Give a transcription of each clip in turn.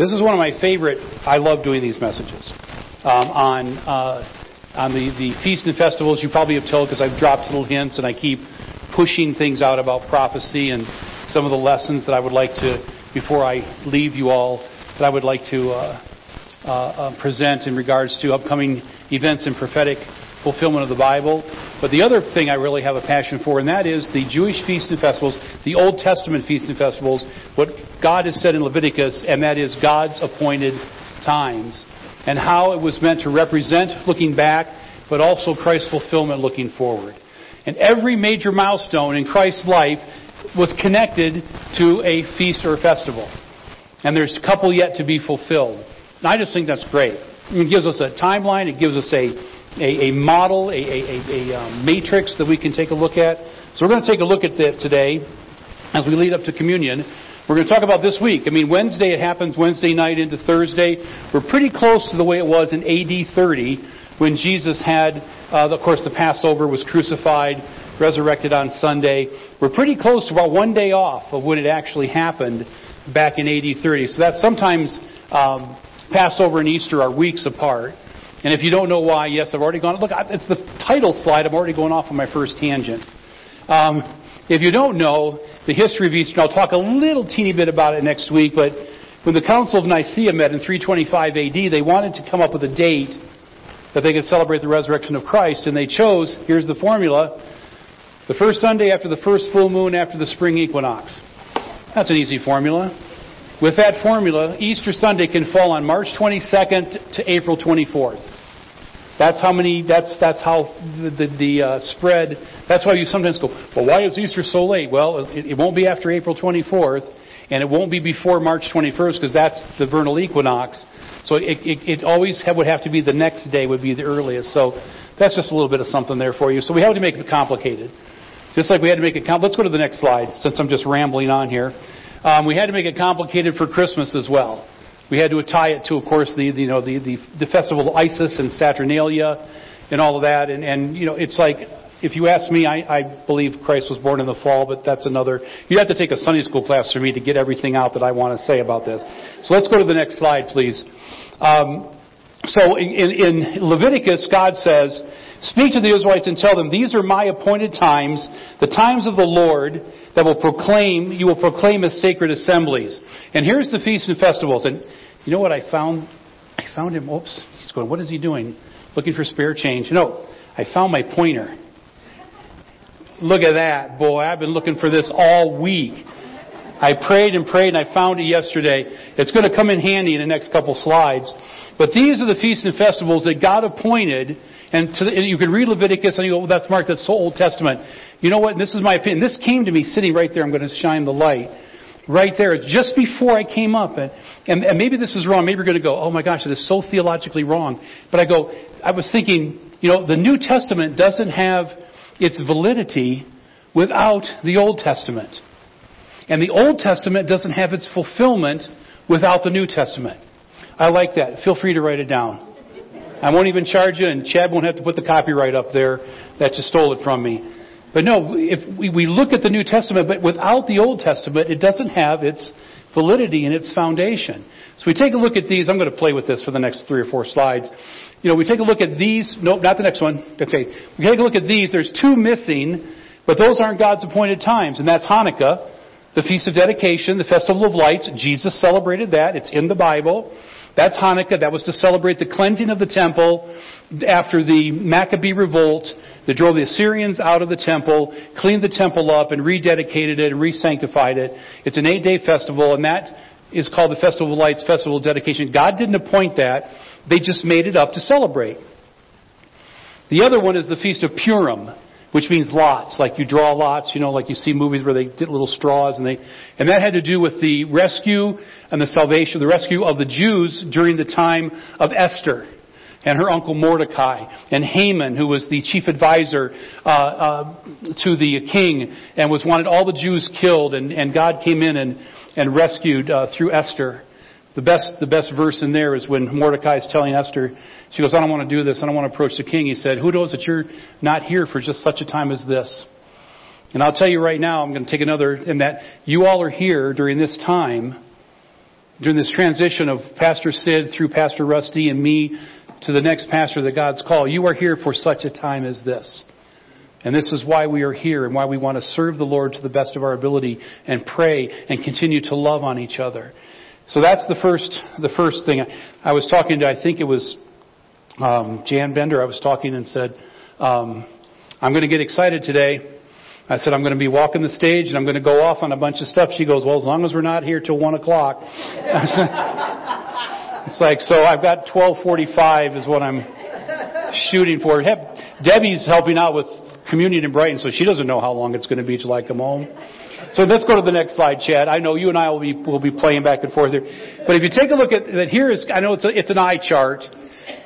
This is one of my favorite. I love doing these messages um, on uh, on the, the feast and festivals. You probably have told because I've dropped little hints and I keep pushing things out about prophecy and some of the lessons that I would like to before I leave you all that I would like to uh, uh, uh present in regards to upcoming events in prophetic fulfillment of the Bible. But the other thing I really have a passion for, and that is the Jewish feasts and festivals, the Old Testament feasts and festivals, what God has said in Leviticus, and that is God's appointed times, and how it was meant to represent looking back, but also Christ's fulfillment looking forward. And every major milestone in Christ's life was connected to a feast or a festival. And there's a couple yet to be fulfilled. And I just think that's great. It gives us a timeline, it gives us a a, a model, a, a, a um, matrix that we can take a look at. So we're going to take a look at that today as we lead up to communion. We're going to talk about this week. I mean, Wednesday it happens Wednesday night into Thursday. We're pretty close to the way it was in AD 30 when Jesus had, uh, of course, the Passover was crucified, resurrected on Sunday. We're pretty close to about one day off of when it actually happened back in AD 30. So that's sometimes um, Passover and Easter are weeks apart. And if you don't know why, yes, I've already gone. Look, it's the title slide. I'm already going off on my first tangent. Um, if you don't know the history of Easter, I'll talk a little teeny bit about it next week. But when the Council of Nicaea met in 325 AD, they wanted to come up with a date that they could celebrate the resurrection of Christ, and they chose. Here's the formula: the first Sunday after the first full moon after the spring equinox. That's an easy formula. With that formula, Easter Sunday can fall on March 22nd to April 24th. That's how many. That's that's how the the, the uh, spread. That's why you sometimes go. Well, why is Easter so late? Well, it, it won't be after April 24th, and it won't be before March 21st because that's the vernal equinox. So it, it, it always have, would have to be the next day would be the earliest. So that's just a little bit of something there for you. So we have to make it complicated, just like we had to make it. Com- Let's go to the next slide since I'm just rambling on here. Um, we had to make it complicated for Christmas as well. We had to tie it to, of course, the, the you know the, the, the festival of Isis and Saturnalia, and all of that. And, and you know, it's like if you ask me, I, I believe Christ was born in the fall, but that's another. You have to take a Sunday school class for me to get everything out that I want to say about this. So let's go to the next slide, please. Um, so in, in Leviticus, God says, Speak to the Israelites and tell them, These are my appointed times, the times of the Lord that will proclaim, you will proclaim as sacred assemblies. And here's the feasts and festivals. And you know what I found? I found him, oops, he's going, what is he doing? Looking for spare change. No, I found my pointer. Look at that. Boy, I've been looking for this all week. I prayed and prayed and I found it yesterday. It's going to come in handy in the next couple slides. But these are the feasts and festivals that God appointed and, the, and, you can read Leviticus and you go, well, that's Mark, that's so Old Testament. You know what? This is my opinion. This came to me sitting right there. I'm going to shine the light. Right there. It's just before I came up. And, and, and maybe this is wrong. Maybe you're going to go, oh my gosh, it is so theologically wrong. But I go, I was thinking, you know, the New Testament doesn't have its validity without the Old Testament. And the Old Testament doesn't have its fulfillment without the New Testament. I like that. Feel free to write it down. I won't even charge you, and Chad won't have to put the copyright up there that you stole it from me. But no, if we, we look at the New Testament, but without the Old Testament, it doesn't have its validity and its foundation. So we take a look at these. I'm going to play with this for the next three or four slides. You know, we take a look at these. Nope, not the next one. Okay. We take a look at these. There's two missing, but those aren't God's appointed times, and that's Hanukkah, the Feast of Dedication, the Festival of Lights. Jesus celebrated that. It's in the Bible. That's Hanukkah. That was to celebrate the cleansing of the temple after the Maccabee revolt that drove the Assyrians out of the temple, cleaned the temple up, and rededicated it and re-sanctified it. It's an eight-day festival, and that is called the Festival of Lights, Festival of Dedication. God didn't appoint that. They just made it up to celebrate. The other one is the Feast of Purim which means lots, like you draw lots, you know, like you see movies where they did little straws and they, and that had to do with the rescue and the salvation, the rescue of the Jews during the time of Esther and her uncle Mordecai and Haman, who was the chief advisor uh, uh, to the king and was wanted all the Jews killed, and, and God came in and, and rescued uh, through Esther. The best, the best verse in there is when Mordecai is telling Esther, she goes, I don't want to do this. I don't want to approach the king. He said, Who knows that you're not here for just such a time as this? And I'll tell you right now, I'm going to take another, in that you all are here during this time during this transition of Pastor Sid through Pastor Rusty and me to the next pastor that God's called. You are here for such a time as this. And this is why we are here and why we want to serve the Lord to the best of our ability and pray and continue to love on each other. So that's the first, the first thing. I was talking to, I think it was um, Jan Bender. I was talking and said, um, I'm going to get excited today. I said, I'm going to be walking the stage and I'm going to go off on a bunch of stuff. She goes, well, as long as we're not here till 1 o'clock. it's like, so I've got 1245 is what I'm shooting for. Debbie's helping out with communion in Brighton, so she doesn't know how long it's going to be till I come home. So let's go to the next slide, Chad. I know you and I will be will be playing back and forth here, but if you take a look at that, here is I know it's a, it's an eye chart,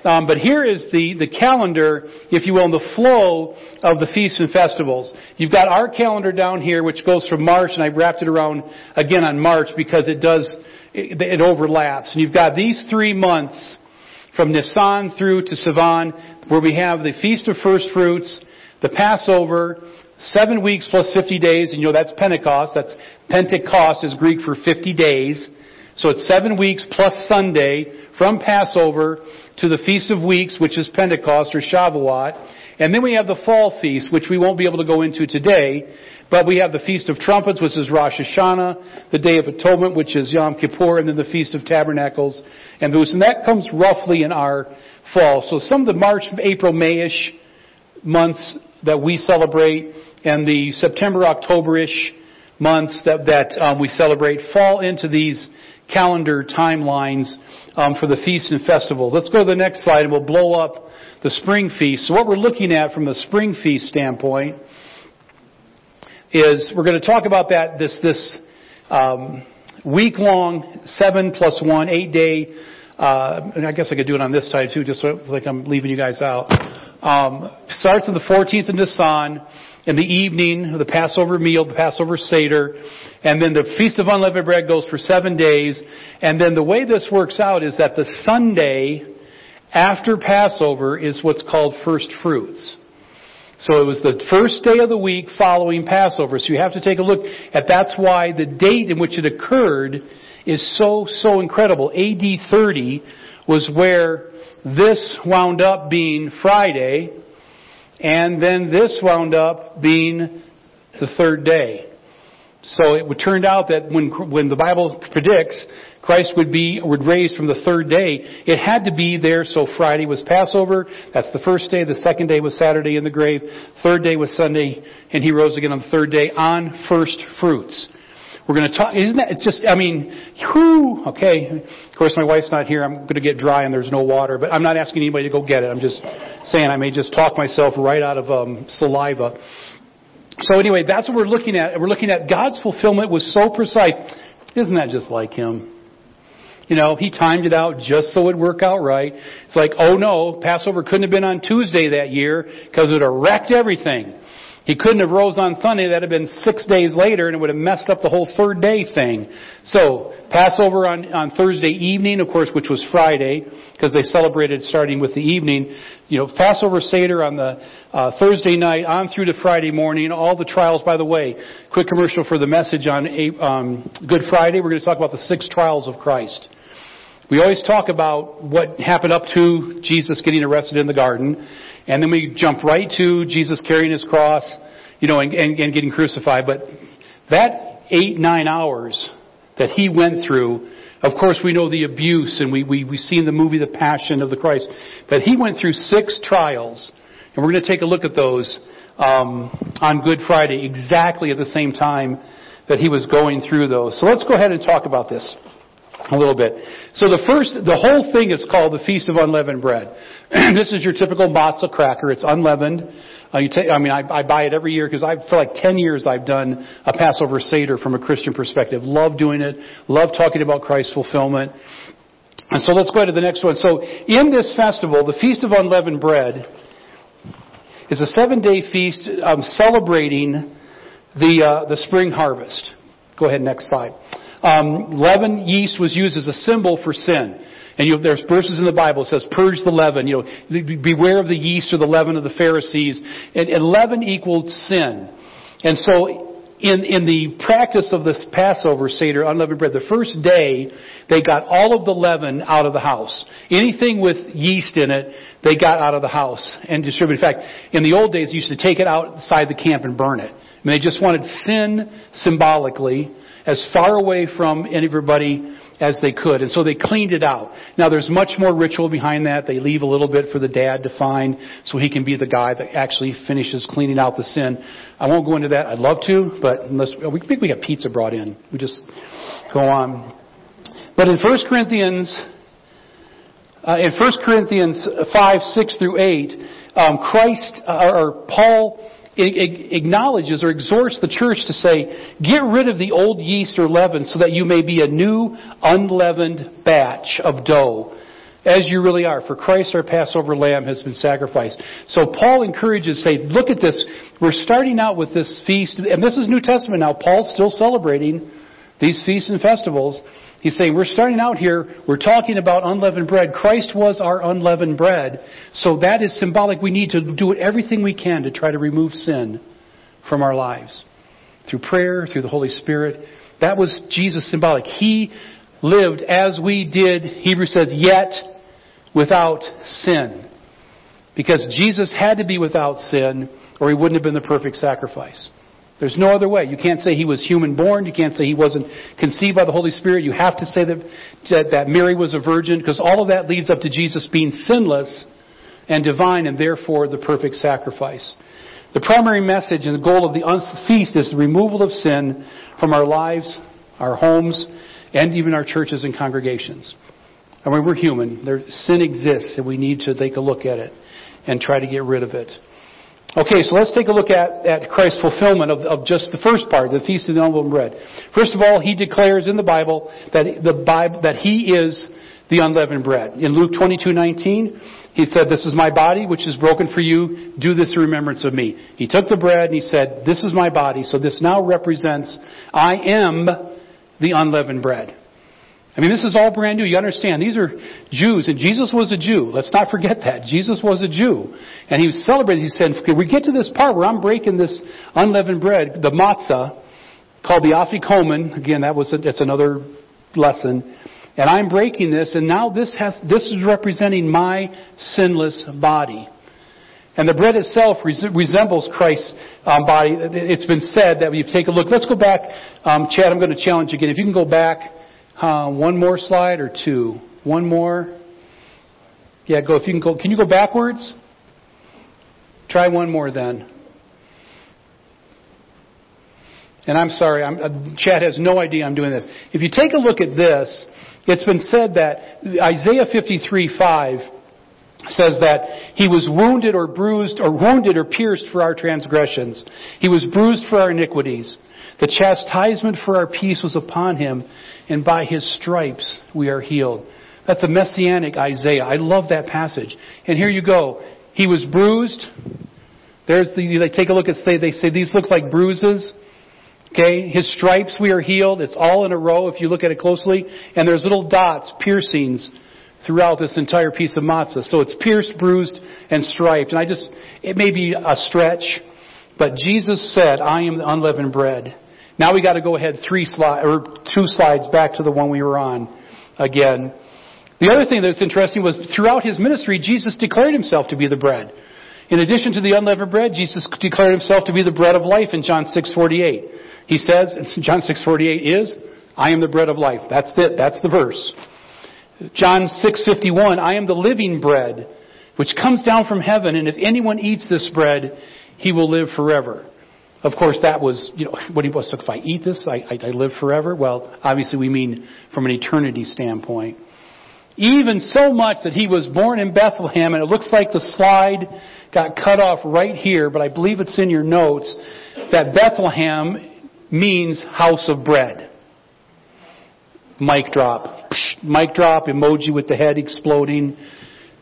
um, but here is the the calendar, if you will, and the flow of the feasts and festivals. You've got our calendar down here, which goes from March, and I wrapped it around again on March because it does it, it overlaps, and you've got these three months from Nisan through to Sivan, where we have the Feast of First Fruits, the Passover, Seven weeks plus 50 days, and you know that's Pentecost. That's Pentecost is Greek for 50 days. So it's seven weeks plus Sunday from Passover to the Feast of Weeks, which is Pentecost or Shavuot. And then we have the fall feast, which we won't be able to go into today. But we have the Feast of Trumpets, which is Rosh Hashanah, the Day of Atonement, which is Yom Kippur, and then the Feast of Tabernacles and Booths. And that comes roughly in our fall. So some of the March, April, Mayish months that we celebrate and the September, October-ish months that, that um, we celebrate fall into these calendar timelines um, for the feasts and festivals. Let's go to the next slide and we'll blow up the spring feast. So what we're looking at from the spring feast standpoint is we're going to talk about that this this um, week long seven plus one eight day. Uh, and I guess I could do it on this side too, just so, like I'm leaving you guys out. Um, starts on the 14th of Nisan in the evening, the Passover meal, the Passover Seder, and then the Feast of Unleavened Bread goes for seven days. And then the way this works out is that the Sunday after Passover is what's called First Fruits. So it was the first day of the week following Passover. So you have to take a look at that's why the date in which it occurred is so, so incredible. AD 30 was where this wound up being Friday, and then this wound up being the third day. So it turned out that when, when the Bible predicts Christ would be, would raise from the third day, it had to be there so Friday was Passover, that's the first day, the second day was Saturday in the grave, third day was Sunday, and he rose again on the third day on first fruits. We're going to talk, isn't that, it's just, I mean, whoo, okay. Of course, my wife's not here. I'm going to get dry and there's no water, but I'm not asking anybody to go get it. I'm just saying I may just talk myself right out of um, saliva. So anyway, that's what we're looking at. We're looking at God's fulfillment was so precise. Isn't that just like Him? You know, He timed it out just so it'd work out right. It's like, oh no, Passover couldn't have been on Tuesday that year because it would have wrecked everything. He couldn't have rose on Sunday. That'd have been six days later, and it would have messed up the whole third day thing. So Passover on on Thursday evening, of course, which was Friday, because they celebrated starting with the evening. You know, Passover Seder on the uh, Thursday night on through to Friday morning. All the trials. By the way, quick commercial for the message on um, Good Friday. We're going to talk about the six trials of Christ. We always talk about what happened up to Jesus getting arrested in the garden. And then we jump right to Jesus carrying his cross, you know, and, and, and getting crucified. But that eight, nine hours that he went through, of course we know the abuse and we, we, we see in the movie The Passion of the Christ, but he went through six trials. And we're going to take a look at those um, on Good Friday, exactly at the same time that he was going through those. So let's go ahead and talk about this a little bit. So the first, the whole thing is called the Feast of Unleavened Bread. this is your typical matzah cracker. It's unleavened. Uh, you take, I mean, I, I buy it every year because I, for like 10 years I've done a Passover Seder from a Christian perspective. Love doing it. Love talking about Christ's fulfillment. And so let's go to the next one. So in this festival, the Feast of Unleavened Bread is a seven day feast um, celebrating the, uh, the spring harvest. Go ahead, next slide. Um, leaven, yeast was used as a symbol for sin. And you, there's verses in the Bible that says, purge the leaven. You know, beware of the yeast or the leaven of the Pharisees. And, and leaven equaled sin. And so in, in the practice of this Passover Seder, unleavened bread, the first day, they got all of the leaven out of the house. Anything with yeast in it, they got out of the house and distributed. In fact, in the old days, they used to take it outside the camp and burn it. I mean, they just wanted sin symbolically as far away from everybody as they could. And so they cleaned it out. Now there's much more ritual behind that. They leave a little bit for the dad to find so he can be the guy that actually finishes cleaning out the sin. I won't go into that. I'd love to, but unless we think we got pizza brought in. We just go on. But in 1 Corinthians, uh, in 1 Corinthians 5, 6 through 8, um, Christ, uh, or Paul acknowledges or exhorts the church to say, get rid of the old yeast or leaven so that you may be a new unleavened batch of dough as you really are. For Christ, our Passover lamb, has been sacrificed. So Paul encourages, say, look at this. We're starting out with this feast, and this is New Testament now. Paul's still celebrating these feasts and festivals. He's saying, we're starting out here, we're talking about unleavened bread. Christ was our unleavened bread. So that is symbolic. We need to do everything we can to try to remove sin from our lives. Through prayer, through the Holy Spirit. That was Jesus symbolic. He lived as we did, Hebrews says, yet without sin. Because Jesus had to be without sin, or he wouldn't have been the perfect sacrifice. There's no other way. You can't say he was human born. You can't say he wasn't conceived by the Holy Spirit. You have to say that, that Mary was a virgin because all of that leads up to Jesus being sinless and divine and therefore the perfect sacrifice. The primary message and the goal of the feast is the removal of sin from our lives, our homes, and even our churches and congregations. I mean, we're human. There, sin exists and we need to take a look at it and try to get rid of it. Okay, so let's take a look at, at Christ's fulfillment of, of just the first part, the Feast of the Unleavened Bread. First of all, he declares in the Bible that the Bible that he is the unleavened bread. In Luke 22:19, he said, "This is my body which is broken for you. Do this in remembrance of me." He took the bread and he said, "This is my body." So this now represents I am the unleavened bread. I mean, this is all brand new. You understand, these are Jews, and Jesus was a Jew. Let's not forget that. Jesus was a Jew. And he was celebrating. He said, we get to this part where I'm breaking this unleavened bread, the matzah, called the afikomen. Again, that was a, that's another lesson. And I'm breaking this, and now this has, this is representing my sinless body. And the bread itself resembles Christ's um, body. It's been said that you take a look, let's go back, um, Chad, I'm going to challenge you again. If you can go back uh, one more slide or two? One more? Yeah, go. If you can go, can you go backwards? Try one more then. And I'm sorry, I'm, uh, Chad has no idea I'm doing this. If you take a look at this, it's been said that Isaiah 53 5 says that he was wounded or bruised or wounded or pierced for our transgressions. He was bruised for our iniquities. The chastisement for our peace was upon him, and by his stripes we are healed. That's a messianic Isaiah. I love that passage. And here you go. He was bruised. There's the, they take a look at, say, they say these look like bruises. Okay, his stripes we are healed. It's all in a row if you look at it closely. And there's little dots, piercings throughout this entire piece of matzah. So it's pierced, bruised, and striped. And I just, it may be a stretch, but Jesus said, I am the unleavened bread. Now we got to go ahead three slides, or two slides back to the one we were on again. The other thing that's interesting was throughout his ministry, Jesus declared himself to be the bread. In addition to the unleavened bread, Jesus declared himself to be the bread of life in John 6:48. He says, John 6:48 is, "I am the bread of life." That's it. That's the verse. John 6:51, "I am the living bread, which comes down from heaven, and if anyone eats this bread, he will live forever." Of course, that was, you know, what he was, so if I eat this, I, I, I live forever. Well, obviously we mean from an eternity standpoint. Even so much that he was born in Bethlehem, and it looks like the slide got cut off right here, but I believe it's in your notes, that Bethlehem means house of bread. Mic drop. Mic drop, emoji with the head exploding.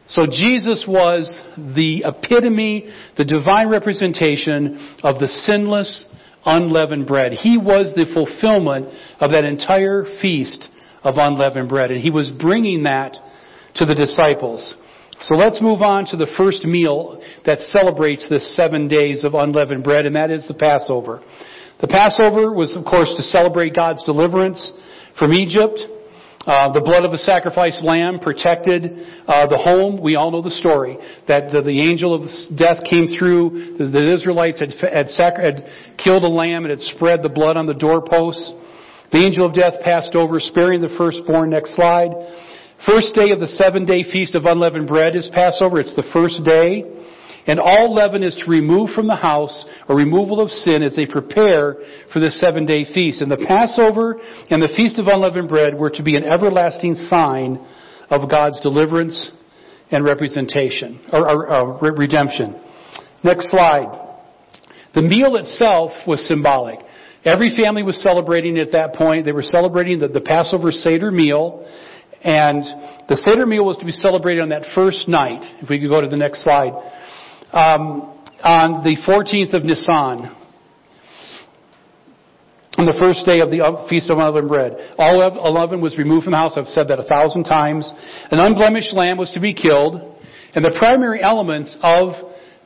So Jesus was the epitome, the divine representation of the sinless, unleavened bread. He was the fulfillment of that entire feast of unleavened bread. And he was bringing that to the disciples. So let's move on to the first meal that celebrates this seven days of unleavened bread, and that is the Passover. The Passover was, of course, to celebrate God's deliverance from Egypt. Uh, the blood of the sacrificed lamb protected uh, the home. We all know the story that the, the angel of death came through. The, the Israelites had, had, sacri- had killed a lamb and had spread the blood on the doorposts. The angel of death passed over, sparing the firstborn. Next slide. First day of the seven day feast of unleavened bread is Passover. It's the first day. And all leaven is to remove from the house, a removal of sin, as they prepare for the seven day feast. And the Passover and the Feast of Unleavened Bread were to be an everlasting sign of God's deliverance and representation, or, or, uh, or redemption. Next slide. The meal itself was symbolic. Every family was celebrating at that point. They were celebrating the, the Passover Seder meal. And the Seder meal was to be celebrated on that first night. If we could go to the next slide um, on the 14th of Nisan, on the first day of the Feast of Unleavened Bread. All of unleaven was removed from the house. I've said that a thousand times. An unblemished lamb was to be killed, and the primary elements of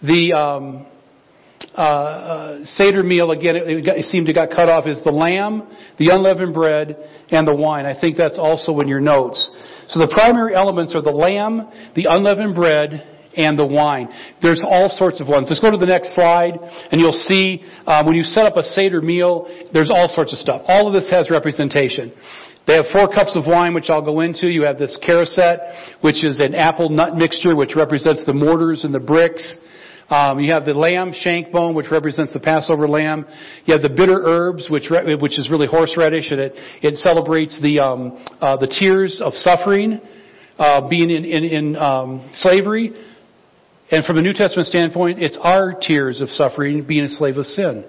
the um, uh, uh, Seder meal, again, it, it, seemed to got cut off, is the lamb, the unleavened bread, and the wine. I think that's also in your notes. So the primary elements are the lamb, the unleavened bread, and the wine. There's all sorts of ones. Let's go to the next slide, and you'll see um, when you set up a Seder meal, there's all sorts of stuff. All of this has representation. They have four cups of wine, which I'll go into. You have this charoset, which is an apple nut mixture, which represents the mortars and the bricks. Um, you have the lamb shank bone, which represents the Passover lamb. You have the bitter herbs, which re- which is really horseradish, and it it celebrates the um, uh, the tears of suffering, uh, being in in, in um, slavery. And from a New Testament standpoint, it's our tears of suffering being a slave of sin.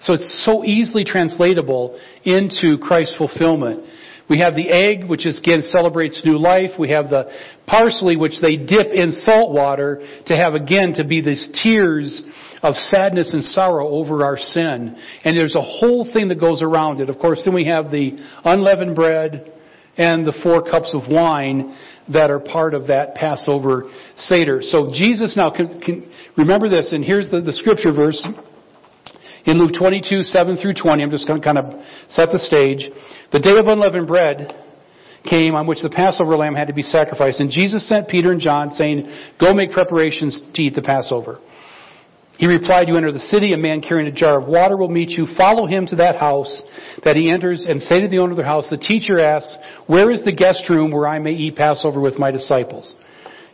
So it's so easily translatable into Christ's fulfillment. We have the egg, which again celebrates new life. We have the parsley, which they dip in salt water to have again to be these tears of sadness and sorrow over our sin. And there's a whole thing that goes around it. Of course, then we have the unleavened bread and the four cups of wine that are part of that Passover Seder. So Jesus now, can, can, remember this, and here's the, the scripture verse in Luke 22, 7 through 20. I'm just going to kind of set the stage. The day of unleavened bread came on which the Passover lamb had to be sacrificed, and Jesus sent Peter and John saying, Go make preparations to eat the Passover. He replied, You enter the city, a man carrying a jar of water will meet you. Follow him to that house that he enters and say to the owner of the house, The teacher asks, Where is the guest room where I may eat Passover with my disciples?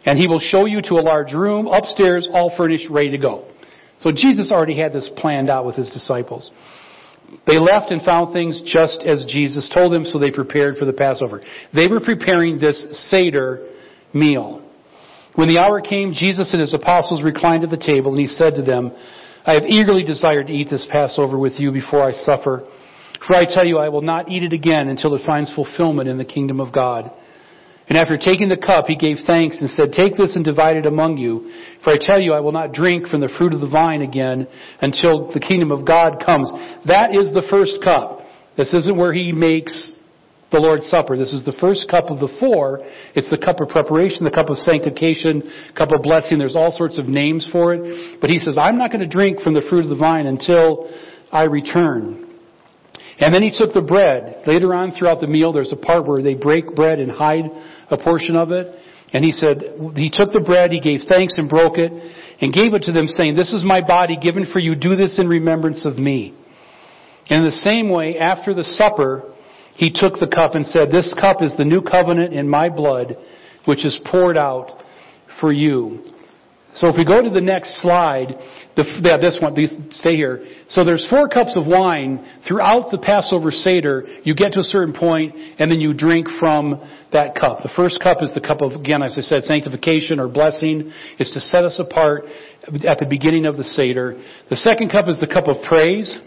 And he will show you to a large room, upstairs, all furnished, ready to go. So Jesus already had this planned out with his disciples. They left and found things just as Jesus told them, so they prepared for the Passover. They were preparing this Seder meal. When the hour came, Jesus and his apostles reclined at the table, and he said to them, I have eagerly desired to eat this Passover with you before I suffer. For I tell you, I will not eat it again until it finds fulfillment in the kingdom of God. And after taking the cup, he gave thanks and said, Take this and divide it among you. For I tell you, I will not drink from the fruit of the vine again until the kingdom of God comes. That is the first cup. This isn't where he makes the Lord's Supper. This is the first cup of the four. It's the cup of preparation, the cup of sanctification, cup of blessing. There's all sorts of names for it. But he says, I'm not going to drink from the fruit of the vine until I return. And then he took the bread. Later on throughout the meal, there's a part where they break bread and hide a portion of it. And he said, he took the bread, he gave thanks and broke it, and gave it to them saying, this is my body given for you. Do this in remembrance of me. And in the same way, after the supper, he took the cup and said, This cup is the new covenant in my blood, which is poured out for you. So if we go to the next slide, the, yeah, this one, stay here. So there's four cups of wine throughout the Passover Seder. You get to a certain point, and then you drink from that cup. The first cup is the cup of, again, as I said, sanctification or blessing. It's to set us apart at the beginning of the Seder. The second cup is the cup of praise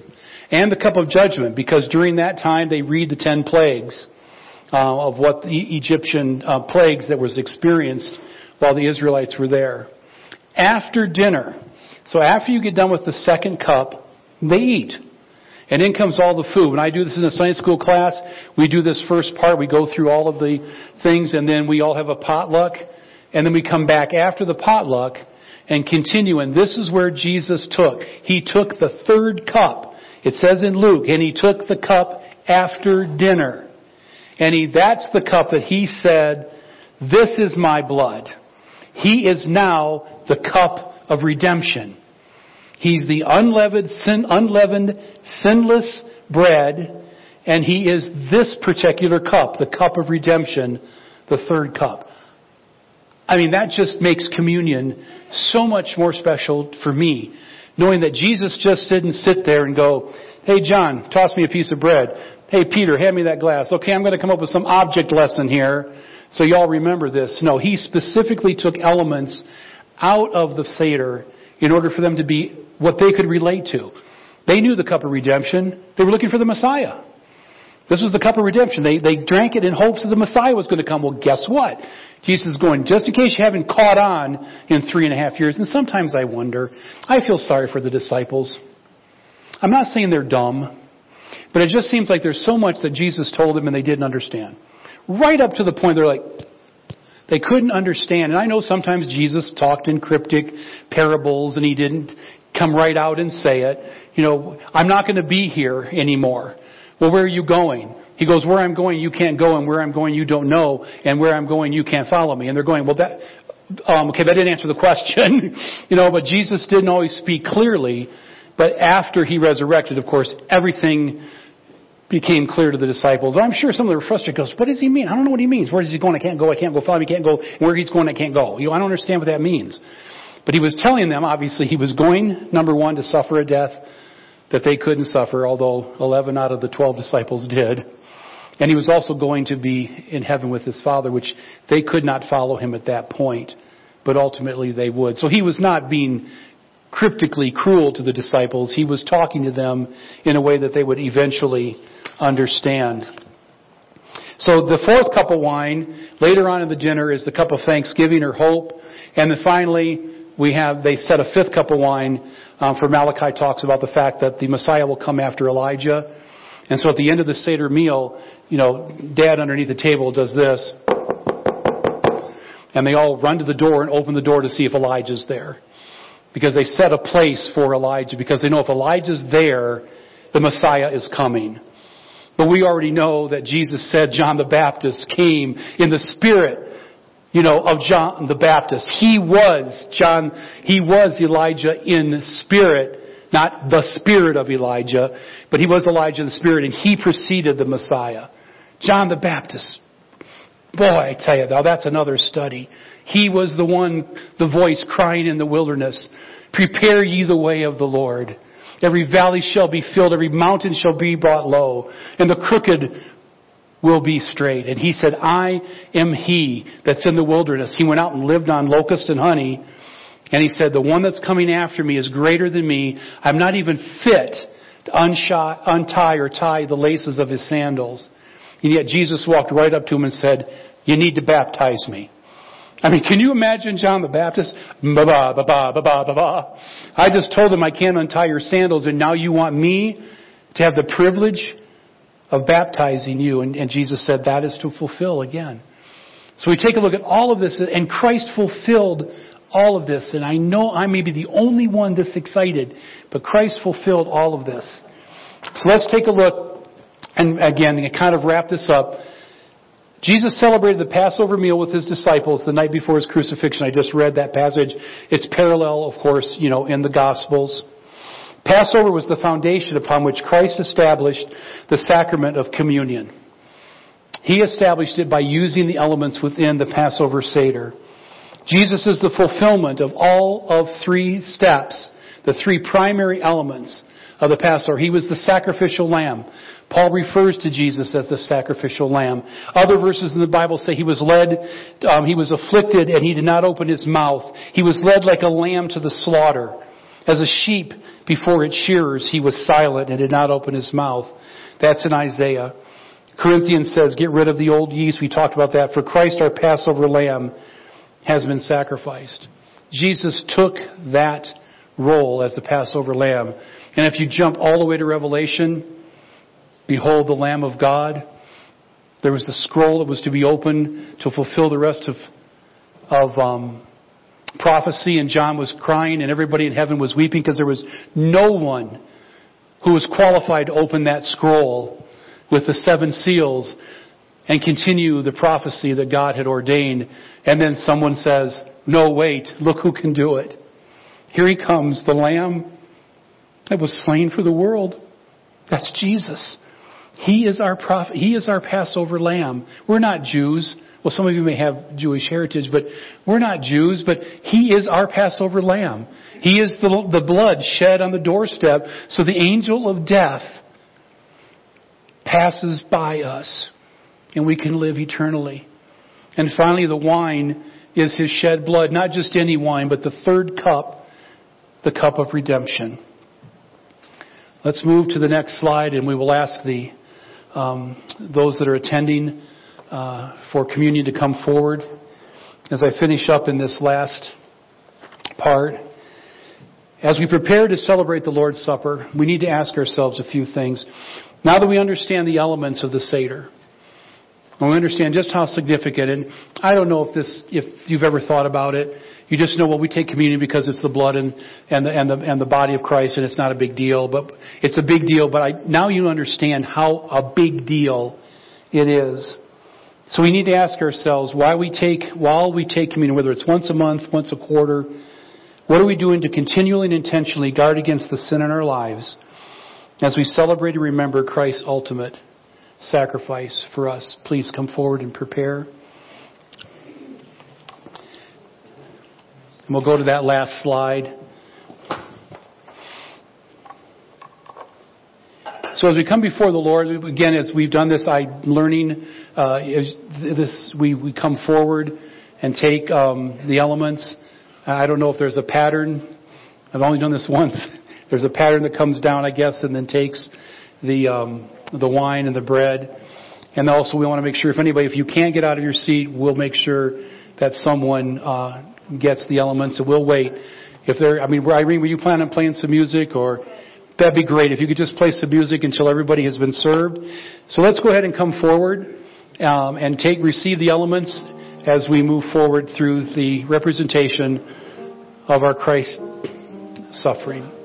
and the cup of judgment, because during that time they read the ten plagues uh, of what the Egyptian uh, plagues that was experienced while the Israelites were there. After dinner, so after you get done with the second cup, they eat. And in comes all the food. When I do this in a Sunday school class, we do this first part. We go through all of the things and then we all have a potluck. And then we come back after the potluck and continue. And this is where Jesus took. He took the third cup It says in Luke, and he took the cup after dinner. And he, that's the cup that he said, this is my blood. He is now the cup of redemption. He's the unleavened, sin, unleavened, sinless bread, and he is this particular cup, the cup of redemption, the third cup. I mean, that just makes communion so much more special for me, knowing that Jesus just didn't sit there and go, Hey John, toss me a piece of bread. Hey Peter, hand me that glass. Okay, I'm going to come up with some object lesson here so y'all remember this. No, he specifically took elements out of the Seder in order for them to be what they could relate to. They knew the cup of redemption. They were looking for the Messiah. This was the cup of redemption. They, they drank it in hopes that the Messiah was going to come. Well, guess what? Jesus is going, just in case you haven't caught on in three and a half years, and sometimes I wonder, I feel sorry for the disciples. I'm not saying they're dumb, but it just seems like there's so much that Jesus told them and they didn't understand. Right up to the point they're like, they couldn't understand. And I know sometimes Jesus talked in cryptic parables and he didn't come right out and say it. You know, I'm not going to be here anymore. Well, where are you going? He goes, where I'm going, you can't go, and where I'm going, you don't know, and where I'm going, you can't follow me. And they're going, well, that, um, okay, that didn't answer the question. you know, but Jesus didn't always speak clearly. But after he resurrected, of course, everything became clear to the disciples. I'm sure some of them were frustrated. Goes, what does he mean? I don't know what he means. Where is he going? I can't go. I can't go. Follow me. I can't go. Where he's going, I can't go. You know, I don't understand what that means. But he was telling them, obviously, he was going, number one, to suffer a death that they couldn't suffer, although 11 out of the 12 disciples did. And he was also going to be in heaven with his Father, which they could not follow him at that point, but ultimately they would. So he was not being cryptically cruel to the disciples. He was talking to them in a way that they would eventually understand. So the fourth cup of wine, later on in the dinner, is the cup of thanksgiving or hope. And then finally, we have, they set a fifth cup of wine, um, for Malachi talks about the fact that the Messiah will come after Elijah. And so at the end of the Seder meal, you know, dad underneath the table does this. And they all run to the door and open the door to see if Elijah's there. Because they set a place for Elijah, because they know if Elijah's there, the Messiah is coming. But we already know that Jesus said John the Baptist came in the Spirit you know, of John the Baptist. He was John, he was Elijah in spirit, not the spirit of Elijah, but he was Elijah in the spirit and he preceded the Messiah. John the Baptist. Boy, I tell you, now that's another study. He was the one, the voice crying in the wilderness, prepare ye the way of the Lord. Every valley shall be filled, every mountain shall be brought low, and the crooked will be straight. And he said, I am he that's in the wilderness. He went out and lived on locust and honey. And he said, the one that's coming after me is greater than me. I'm not even fit to untie or tie the laces of his sandals. And yet Jesus walked right up to him and said, you need to baptize me. I mean, can you imagine John the Baptist? Ba ba ba ba ba ba ba. I just told him I can't untie your sandals, and now you want me to have the privilege of baptizing you. And, and Jesus said that is to fulfill again. So we take a look at all of this, and Christ fulfilled all of this. And I know I may be the only one this excited, but Christ fulfilled all of this. So let's take a look, and again, to kind of wrap this up. Jesus celebrated the Passover meal with his disciples the night before his crucifixion. I just read that passage. It's parallel, of course, you know, in the Gospels. Passover was the foundation upon which Christ established the sacrament of communion. He established it by using the elements within the Passover Seder. Jesus is the fulfillment of all of three steps, the three primary elements of the Passover. He was the sacrificial lamb. Paul refers to Jesus as the sacrificial lamb. Other verses in the Bible say he was led, um, he was afflicted and he did not open his mouth. He was led like a lamb to the slaughter. As a sheep before its shearers, he was silent and did not open his mouth. That's in Isaiah. Corinthians says, get rid of the old yeast. We talked about that. For Christ, our Passover lamb, has been sacrificed. Jesus took that role as the Passover lamb. And if you jump all the way to Revelation, behold the Lamb of God. There was the scroll that was to be opened to fulfill the rest of, of um, prophecy and John was crying and everybody in heaven was weeping because there was no one who was qualified to open that scroll with the seven seals and continue the prophecy that God had ordained. And then someone says, no, wait, look who can do it. Here he comes, the Lamb that was slain for the world. That's Jesus. He is our prophet. He is our Passover lamb. We're not Jews. Well, some of you may have Jewish heritage, but we're not Jews, but He is our Passover lamb. He is the, the blood shed on the doorstep so the angel of death passes by us and we can live eternally. And finally, the wine is His shed blood, not just any wine, but the third cup, the cup of redemption. Let's move to the next slide and we will ask the, um, those that are attending uh, for communion to come forward. As I finish up in this last part, as we prepare to celebrate the Lord's Supper, we need to ask ourselves a few things. Now that we understand the elements of the Seder, and we understand just how significant, and I don't know if this, if you've ever thought about it, you just know, well, we take communion because it's the blood and, and, the, and, the, and the body of Christ and it's not a big deal, but it's a big deal, but I, now you understand how a big deal it is. So we need to ask ourselves why we take, while we take communion, whether it's once a month, once a quarter, what are we doing to continually and intentionally guard against the sin in our lives as we celebrate and remember Christ's ultimate sacrifice for us? Please come forward and prepare. And we'll go to that last slide. So as we come before the Lord, again, as we've done this, I'm learning, uh, this, we, we come forward and take um, the elements. I don't know if there's a pattern. I've only done this once. There's a pattern that comes down, I guess, and then takes the um, the wine and the bread. And also, we want to make sure if anybody, if you can't get out of your seat, we'll make sure that someone uh, gets the elements, and we'll wait. If there, I mean, Irene, were you planning on playing some music or? That'd be great if you could just play some music until everybody has been served. So let's go ahead and come forward um, and take receive the elements as we move forward through the representation of our Christ suffering.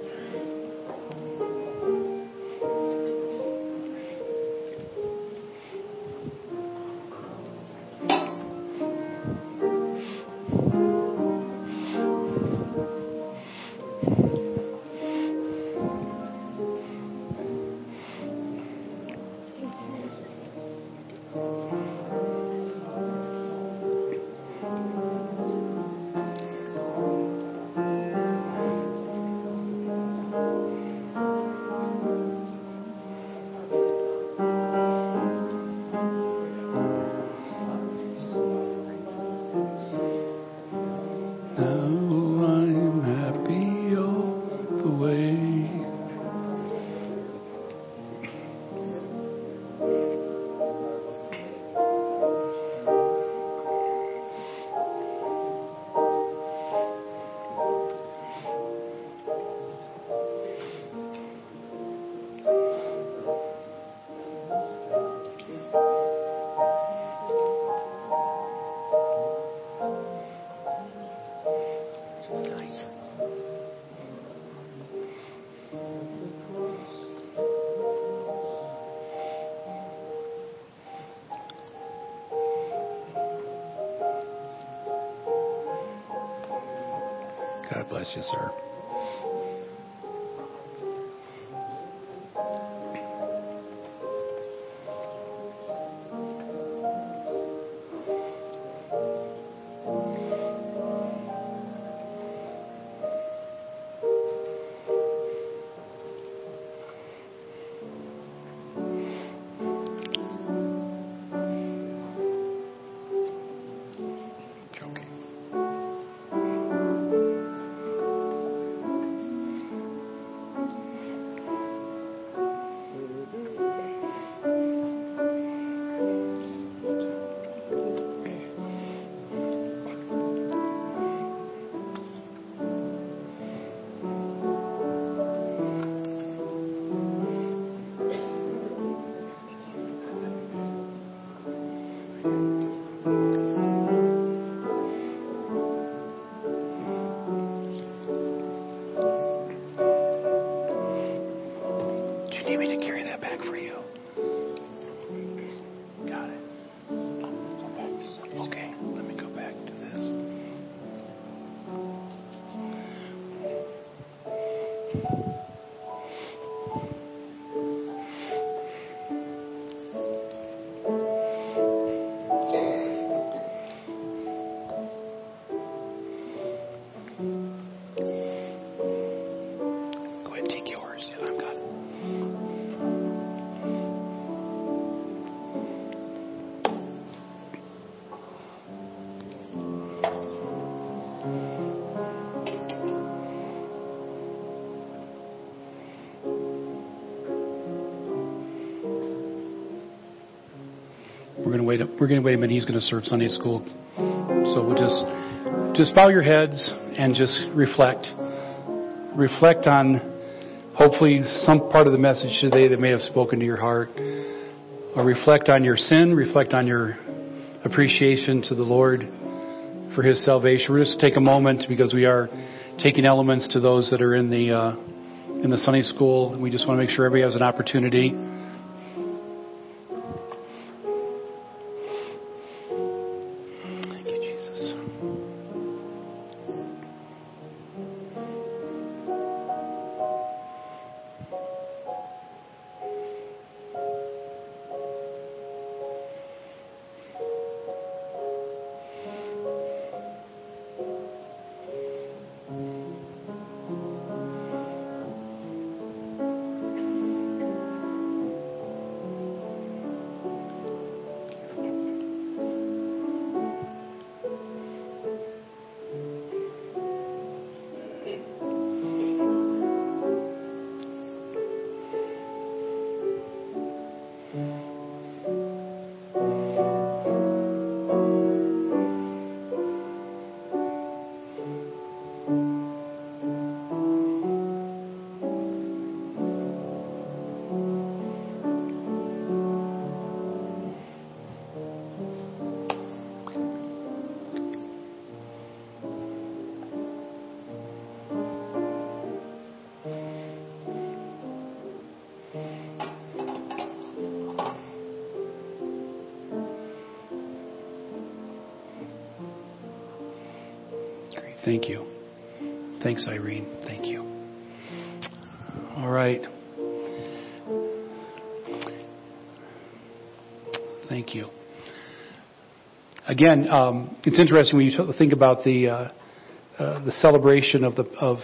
Bless you, sir. Wait. We're going to wait a minute. He's going to serve Sunday school. So we'll just just bow your heads and just reflect. Reflect on hopefully some part of the message today that may have spoken to your heart. Or reflect on your sin. Reflect on your appreciation to the Lord for His salvation. We'll just take a moment because we are taking elements to those that are in the uh, in the Sunday school. We just want to make sure everybody has an opportunity. Thank you. Thanks, Irene. Thank you. All right. Thank you. Again, um, it's interesting when you think about the uh, uh, the celebration of the of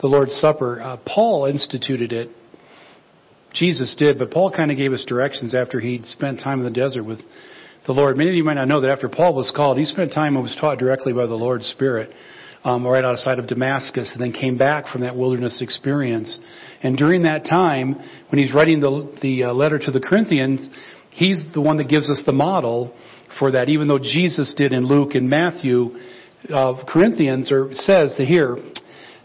the Lord's Supper. Uh, Paul instituted it. Jesus did, but Paul kind of gave us directions after he'd spent time in the desert with the Lord. Many of you might not know that after Paul was called, he spent time and was taught directly by the Lord's Spirit um, right outside of Damascus, and then came back from that wilderness experience. And during that time, when he's writing the, the uh, letter to the Corinthians, he's the one that gives us the model for that. Even though Jesus did in Luke and Matthew, uh, Corinthians or says to here,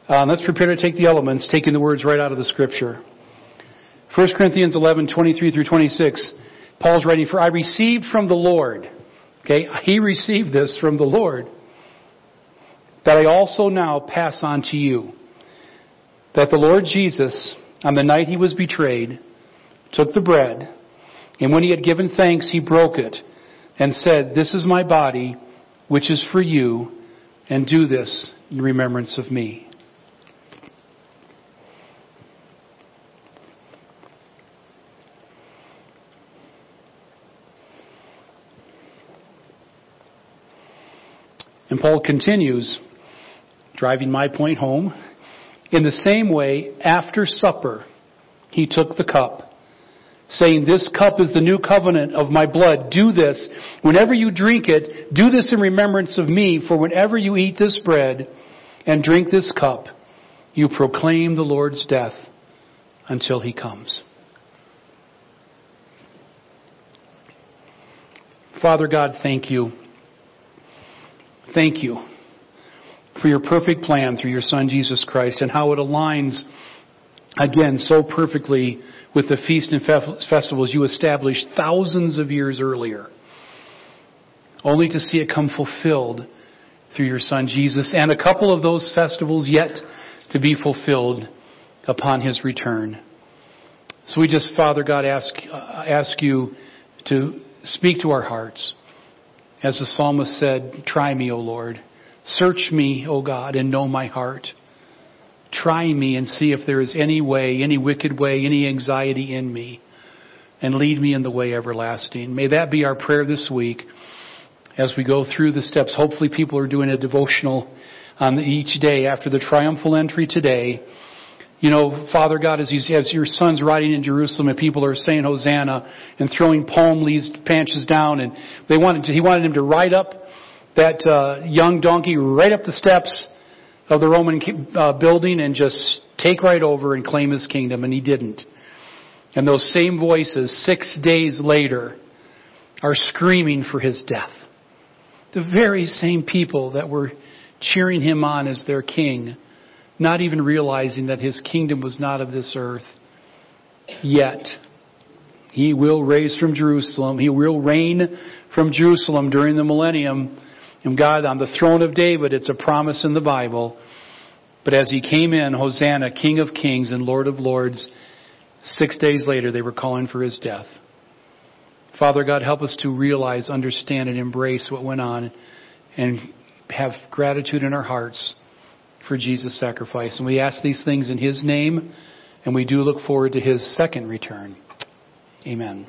uh, let's prepare to take the elements, taking the words right out of the Scripture. 1 Corinthians 11, 23 through 26. Paul's writing, For I received from the Lord. Okay, he received this from the Lord. That I also now pass on to you. That the Lord Jesus, on the night he was betrayed, took the bread, and when he had given thanks, he broke it, and said, This is my body, which is for you, and do this in remembrance of me. And Paul continues, driving my point home. In the same way, after supper, he took the cup, saying, This cup is the new covenant of my blood. Do this. Whenever you drink it, do this in remembrance of me, for whenever you eat this bread and drink this cup, you proclaim the Lord's death until he comes. Father God, thank you Thank you for your perfect plan through your Son Jesus Christ and how it aligns again so perfectly with the feast and festivals you established thousands of years earlier, only to see it come fulfilled through your Son Jesus and a couple of those festivals yet to be fulfilled upon his return. So we just, Father God, ask, uh, ask you to speak to our hearts. As the psalmist said, Try me, O Lord. Search me, O God, and know my heart. Try me and see if there is any way, any wicked way, any anxiety in me, and lead me in the way everlasting. May that be our prayer this week as we go through the steps. Hopefully, people are doing a devotional on each day after the triumphal entry today. You know, Father God, as, as your son's riding in Jerusalem and people are saying Hosanna and throwing palm leaves, branches down, and they wanted to, he wanted him to ride up that uh, young donkey right up the steps of the Roman uh, building and just take right over and claim his kingdom, and he didn't. And those same voices, six days later, are screaming for his death. The very same people that were cheering him on as their king, not even realizing that his kingdom was not of this earth. Yet, he will raise from Jerusalem. He will reign from Jerusalem during the millennium. And God, on the throne of David, it's a promise in the Bible. But as he came in, Hosanna, King of Kings and Lord of Lords, six days later they were calling for his death. Father God, help us to realize, understand, and embrace what went on and have gratitude in our hearts for Jesus' sacrifice. And we ask these things in his name, and we do look forward to his second return. Amen.